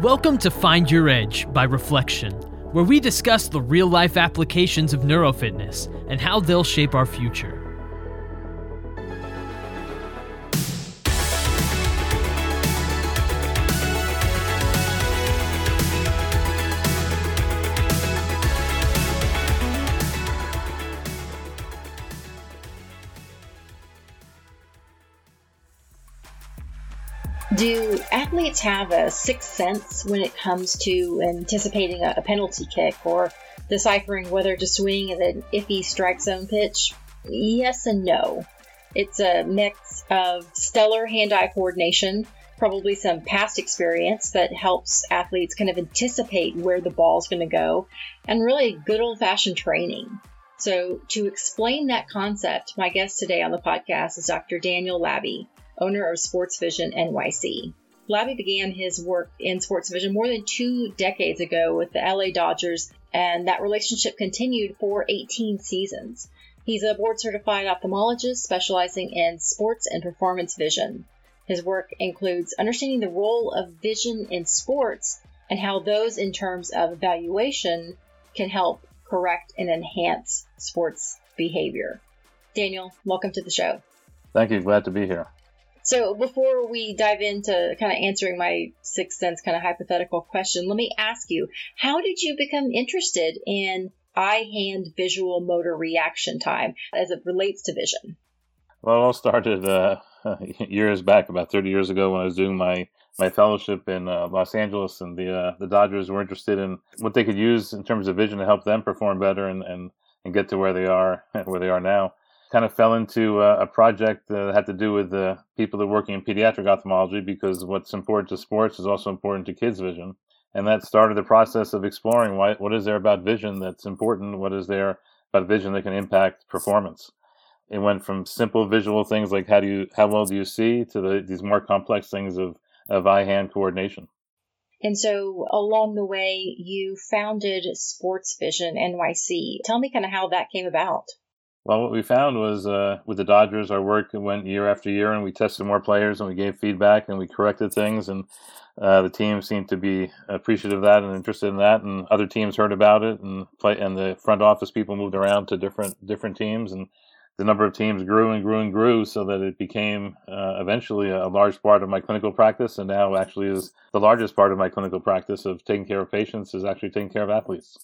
Welcome to Find Your Edge by Reflexion, where we discuss the real life applications of neurofitness and how they'll shape our future. Do athletes have a sixth sense when it comes to anticipating a, penalty kick or deciphering whether to swing at an iffy strike zone pitch? Yes and no. It's a mix of stellar hand eye coordination, probably some past experience that helps athletes kind of anticipate where the ball's going to go, and really good old fashioned training. So, to explain that concept, my guest today on the podcast is Dr. Daniel Laby owner of Sports Vision NYC. Laby began his work in Sports Vision more than two decades ago with the LA Dodgers, and that relationship continued for 18 seasons. He's a board certified ophthalmologist specializing in sports and performance vision. His work includes understanding the role of vision in sports and how those, in terms of evaluation, can help correct and enhance sports behavior. Daniel, welcome to the show. Thank you. Glad to be here. So before we dive into kind of answering my sixth sense kind of hypothetical question, let me ask you, how did you become interested in eye hand visual motor reaction time as it relates to vision? Well, it all started uh, years back, about 30 years ago, when I was doing my my fellowship in uh, Los Angeles, and the uh, the Dodgers were interested in what they could use in terms of vision to help them perform better and, and, and get to where they are where they are now kind of fell into a, a project that had to do with the people that are working in pediatric ophthalmology because what's important to sports is also important to kids' vision. And that started the process of exploring why, what is there about vision that's important? What is there about vision that can impact performance? It went from simple visual things like how do you how well do you see to the, these more complex things of, of eye hand coordination. And so along the way, you founded Sports Vision NYC. Tell me kind of how that came about. Well, what we found was uh, with the Dodgers, our work went year after year, and we tested more players, and we gave feedback, and we corrected things, and uh, the team seemed to be appreciative of that and interested in that, and other teams heard about it, and play, and the front office people moved around to different different teams, and the number of teams grew and grew and grew, so that it became uh, eventually a large part of my clinical practice, and now actually is the largest part of my clinical practice of taking care of patients is actually taking care of athletes.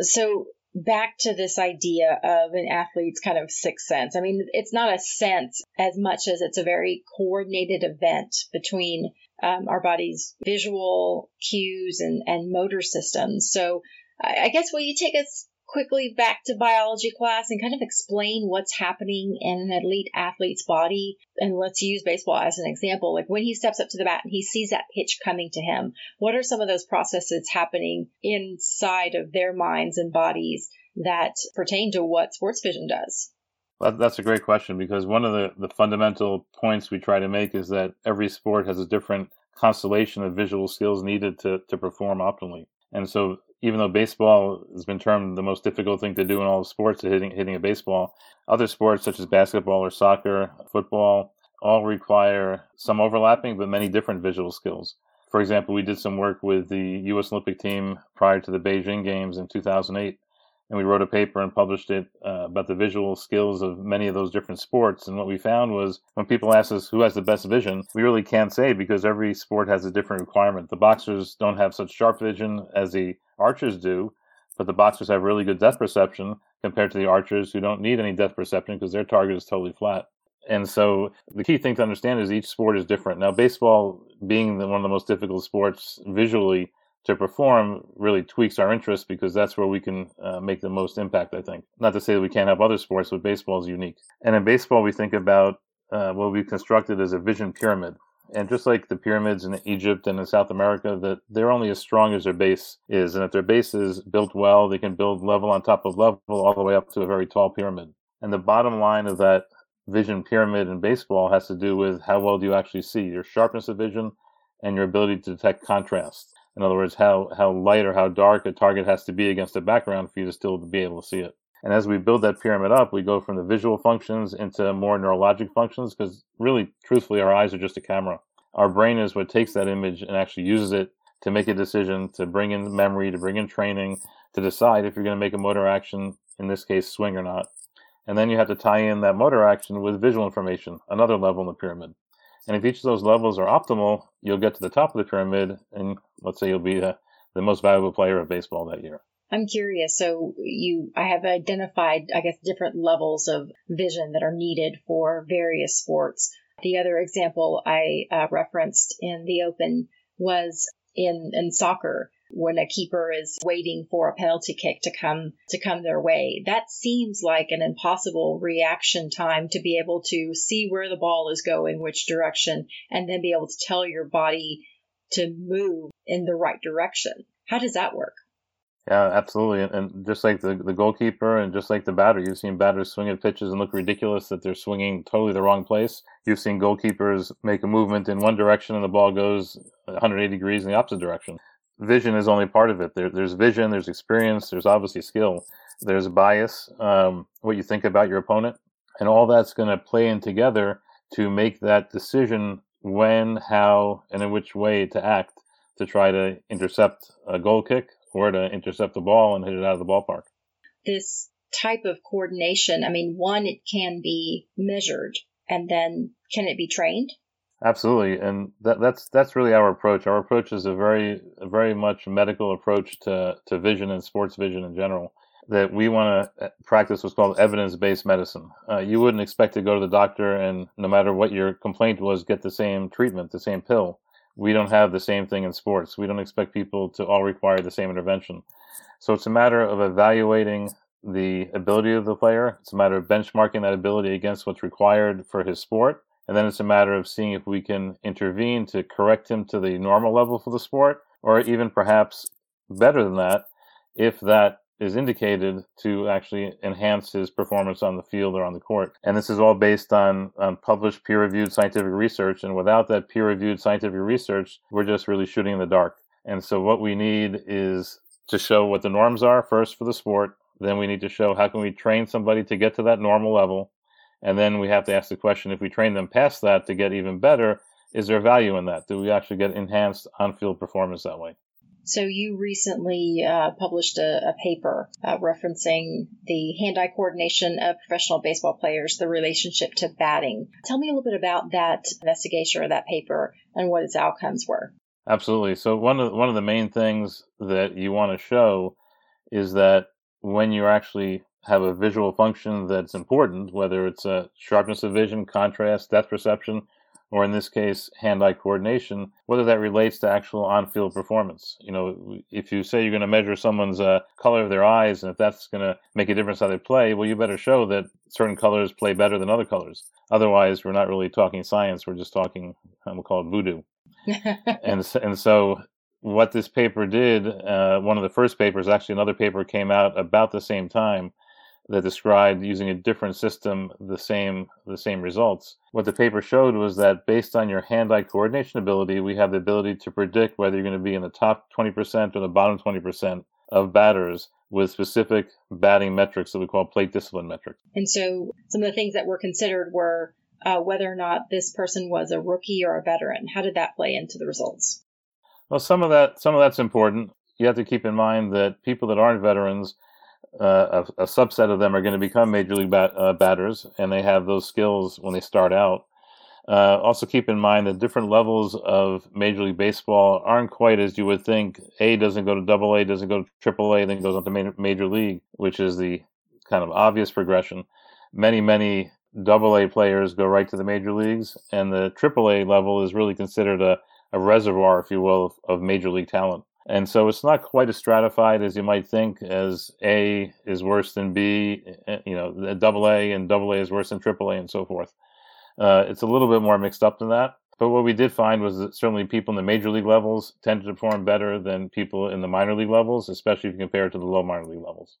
So back to this idea of an athlete's kind of sixth sense. I mean, it's not a sense as much as it's a very coordinated event between um, our body's visual cues and, and motor systems. So I, guess will you take us quickly back to biology class and kind of explain what's happening in an elite athlete's body. And let's use baseball as an example. Like when he steps up to the bat and he sees that pitch coming to him, what are some of those processes happening inside of their minds and bodies that pertain to what sports vision does? That's a great question because one of the, the fundamental points we try to make is that every sport has a different constellation of visual skills needed to, to perform optimally. And so even though baseball has been termed the most difficult thing to do in all sports, hitting hitting a baseball, other sports such as basketball or soccer, football, all require some overlapping but many different visual skills. For example, we did some work with the U.S. Olympic team prior to the Beijing Games in 2008, and we wrote a paper and published it uh, about the visual skills of many of those different sports. And what we found was when people ask us who has the best vision, we really can't say because every sport has a different requirement. The boxers don't have such sharp vision as the archers do, but the boxers have really good depth perception compared to the archers who don't need any depth perception because their target is totally flat. And so the key thing to understand is each sport is different. Now, baseball being the, one of the most difficult sports visually, to perform really tweaks our interest because that's where we can uh, make the most impact, I think. Not to say that we can't have other sports, but baseball is unique. And in baseball, we think about uh, what we constructed as a vision pyramid. And just like the pyramids in Egypt and in South America, that they're only as strong as their base is. And if their base is built well, they can build level on top of level all the way up to a very tall pyramid. And the bottom line of that vision pyramid in baseball has to do with how well do you actually see, your sharpness of vision and your ability to detect contrast. In other words, how, how light or how dark a target has to be against a background for you to still be able to see it. And as we build that pyramid up, we go from the visual functions into more neurologic functions because really, truthfully, our eyes are just a camera. Our brain is what takes that image and actually uses it to make a decision, to bring in memory, to bring in training, to decide if you're going to make a motor action, in this case, swing or not. And then you have to tie in that motor action with visual information, another level in the pyramid. And if each of those levels are optimal, you'll get to the top of the pyramid, and let's say you'll be the, the most valuable player of baseball that year. I'm curious. So you, I have identified, I guess, different levels of vision that are needed for various sports. The other example I uh, referenced in the open was in in soccer when a keeper is waiting for a penalty kick to come to come their way. That seems like an impossible reaction time to be able to see where the ball is going, which direction, and then be able to tell your body to move in the right direction. How does that work? Yeah, absolutely. And, and, just like the, the goalkeeper and just like the batter, you've seen batters swing at pitches and look ridiculous that they're swinging totally the wrong place. You've seen goalkeepers make a movement in one direction and the ball goes 180 degrees in the opposite direction. Vision is only part of it. There, there's vision, there's experience, there's obviously skill, there's bias, um, what you think about your opponent, and all that's going to play in together to make that decision when, how, and in which way to act to try to intercept a goal kick or to intercept the ball and hit it out of the ballpark. This type of coordination, I mean, one, it can be measured, and then can it be trained? Absolutely, and that, that's that's really our approach. Our approach is a very very much medical approach to to vision and sports vision in general. That we want to practice what's called evidence based medicine. Uh, you wouldn't expect to go to the doctor and no matter what your complaint was, get the same treatment, the same pill we don't have the same thing in sports. We don't expect people to all require the same intervention. So it's a matter of evaluating the ability of the player. It's a matter of benchmarking that ability against what's required for his sport. And then it's a matter of seeing if we can intervene to correct him to the normal level for the sport, or even perhaps better than that, if that is indicated to actually enhance his performance on the field or on the court. And this is all based on, on published peer reviewed scientific research. And without that peer reviewed scientific research, we're just really shooting in the dark. And so what we need is to show what the norms are first for the sport. Then we need to show how can we train somebody to get to that normal level. And then we have to ask the question if we train them past that to get even better, is there value in that? Do we actually get enhanced on field performance that way? So you recently uh, published a, a paper uh, referencing the hand-eye coordination of professional baseball players, the relationship to batting. Tell me a little bit about that investigation or that paper and what its outcomes were. Absolutely. So one of one of the main things that you want to show is that when you're actually have a visual function that's important, whether it's a sharpness of vision, contrast, depth perception, or in this case, hand-eye coordination, whether that relates to actual on-field performance. You know, if you say you're going to measure someone's uh, color of their eyes, and if that's going to make a difference how they play, well, you better show that certain colors play better than other colors. Otherwise, we're not really talking science; we're just talking, we'll call it voodoo. and and so what this paper did, uh, one of the first papers, actually another paper came out about the same time that described using a different system the same the same results. What the paper showed was that based on your hand-eye coordination ability, we have the ability to predict whether you're going to be in the top 20% or the bottom 20% of batters with specific batting metrics that we call plate discipline metrics. And so some of the things that were considered were uh, whether or not this person was a rookie or a veteran. How did that play into the results? Well, some of that some of that's important. You have to keep in mind that people that aren't veterans uh, a, a, subset of them are going to become major league bat, uh, batters, and they have those skills when they start out. Uh, also, keep in mind that different levels of Major League Baseball aren't quite as you would think. A doesn't go to Double A, doesn't go to Triple A, then goes on to Major League, which is the kind of obvious progression. Many, many Double A players go right to the major leagues, and the Triple A level is really considered a, a reservoir, if you will, of, of major league talent. And so it's not quite as stratified as you might think, as A is worse than B, eh, you know, double A and double A is worse than triple A and so forth. Uh, it's a little bit more mixed up than that. But what we did find was that certainly people in the major league levels tended to perform better than people in the minor league levels, especially if you compare it to the low minor league levels.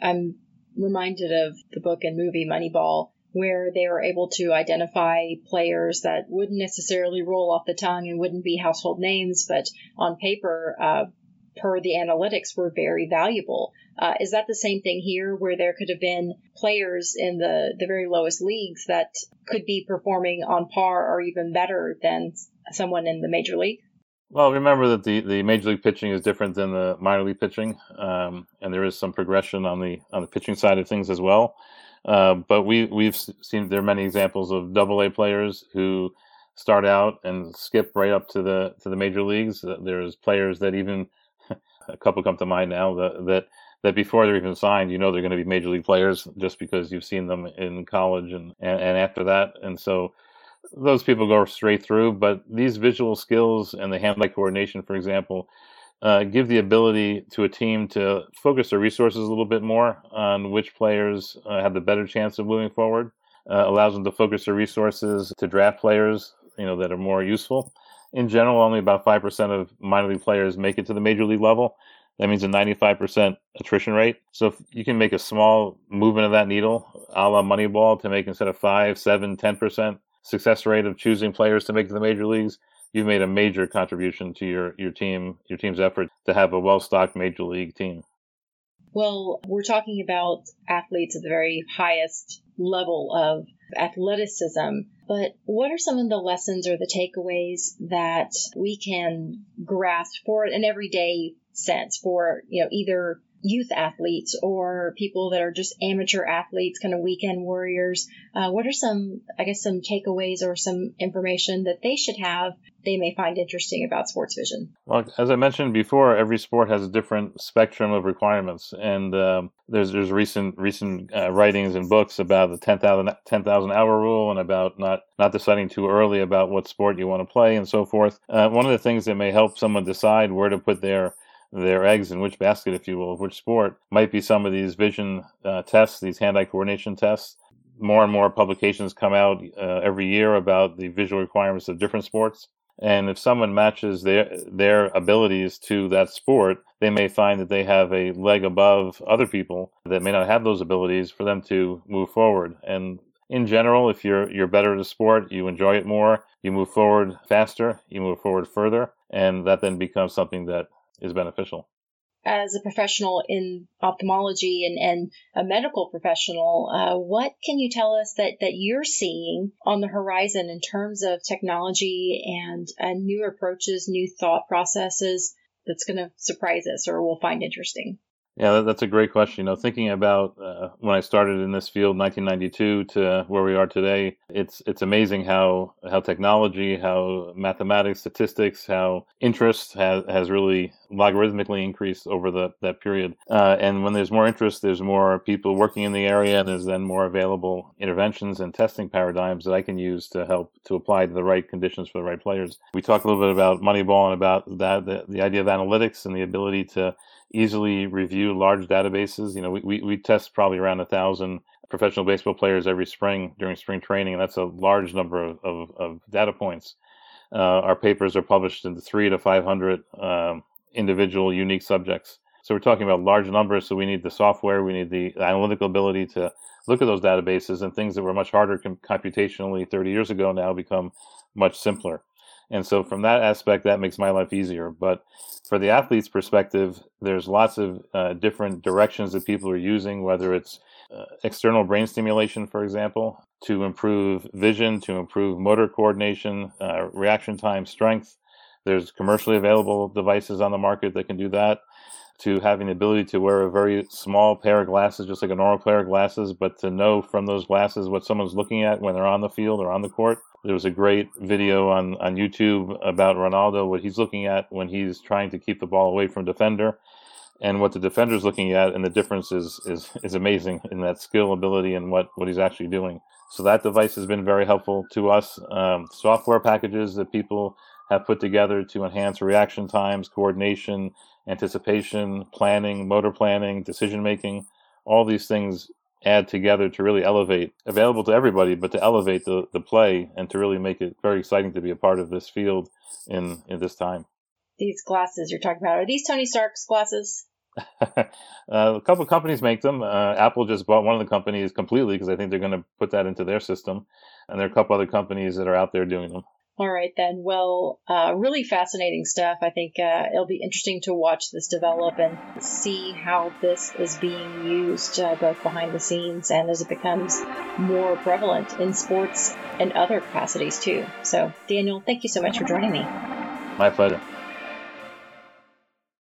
I'm reminded of the book and movie Moneyball, where they were able to identify players that wouldn't necessarily roll off the tongue and wouldn't be household names, but on paper, uh, per the analytics, were very valuable. Uh, is that the same thing here, where there could have been players in the, the very lowest leagues that could be performing on par or even better than someone in the major league? Well, remember that the, the major league pitching is different than the minor league pitching, um, and there is some progression on the on the pitching side of things as well. Uh, but we we've seen there are many examples of double A players who start out and skip right up to the to the major leagues. Uh, there's players that even a couple come to mind now that that that before they're even signed, you know they're going to be major league players just because you've seen them in college and, and, and after that. And so those people go straight through. But these visual skills and the hand-eye coordination, for example, uh, give the ability to a team to focus their resources a little bit more on which players uh, have the better chance of moving forward. Uh, allows them to focus their resources to draft players you know that are more useful. In general, only about five percent of minor league players make it to the major league level. That means a 95% attrition rate. So if you can make a small movement of that needle, a la Moneyball, to make instead of 5, 7, 10% success rate of choosing players to make to the major leagues, you've made a major contribution to your, your team, your team's effort to have a well-stocked major league team. Well, we're talking about athletes at the very highest level of athleticism. But what are some of the lessons or the takeaways that we can grasp for an everyday sense for, you know, either youth athletes or people that are just amateur athletes, kind of weekend warriors. Uh, what are some, I guess, some takeaways or some information that they should have they may find interesting about sports vision? Well, as I mentioned before, every sport has a different spectrum of requirements, and um, there's there's recent recent uh, writings and books about the 10,000 10, hour rule and about not not deciding too early about what sport you want to play and so forth. Uh, one of the things that may help someone decide where to put their their eggs in which basket, if you will, of which sport, might be some of these vision uh, tests, these hand eye coordination tests. More and more publications come out uh, every year about the visual requirements of different sports. And if someone matches their their abilities to that sport, they may find that they have a leg above other people that may not have those abilities for them to move forward. And in general, if you're you're better at a sport, you enjoy it more, you move forward faster, you move forward further, and that then becomes something that is beneficial. As a professional in ophthalmology and, and a medical professional, uh, what can you tell us that, that you're seeing on the horizon in terms of technology and, new approaches, new thought processes that's going to surprise us or we'll find interesting? Yeah, that's a great question. You know, thinking about uh, when I started in this field, 1992, to where we are today, it's it's amazing how how technology, how mathematics, statistics, how interest has has really logarithmically increased over the that period. Uh, and when there's more interest, there's more people working in the area, and there's then more available interventions and testing paradigms that I can use to help to apply to the right conditions for the right players. We talked a little bit about Moneyball and about that the, the idea of analytics and the ability to easily review large databases. You know, we, we, we test probably around a thousand professional baseball players every spring during spring training, and that's a large number of, of, of data points. Uh, our papers are published into three to 500 um, individual unique subjects. So we're talking about large numbers, so we need the software, we need the analytical ability to look at those databases, and things that were much harder computationally 30 years ago now become much simpler. And so, from that aspect, that makes my life easier. But for the athlete's perspective, there's lots of uh, different directions that people are using, whether it's uh, external brain stimulation, for example, to improve vision, to improve motor coordination, uh, reaction time, strength. There's commercially available devices on the market that can do that. To having the ability to wear a very small pair of glasses, just like a normal pair of glasses, but to know from those glasses what someone's looking at when they're on the field or on the court there was a great video on, on YouTube about Ronaldo, what he's looking at when he's trying to keep the ball away from defender, and what the defender is looking at, and the difference is, is, is amazing in that skill, ability, and what, what he's actually doing. So that device has been very helpful to us. Um, software packages that people have put together to enhance reaction times, coordination, anticipation, planning, motor planning, decision making. All these things add together to really elevate, available to everybody, but to elevate the, the play and to really make it very exciting to be a part of this field in, in this time. These glasses you're talking about, are these Tony Stark's glasses? uh, a couple of companies make them. Uh, Apple just bought one of the companies completely because I think they're going to put that into their system. And there are a couple other companies that are out there doing them. All right, then. Well, uh, really fascinating stuff. I think uh, it'll be interesting to watch this develop and see how this is being used uh, both behind the scenes and as it becomes more prevalent in sports and other capacities too. So, Daniel, thank you so much for joining me. My pleasure.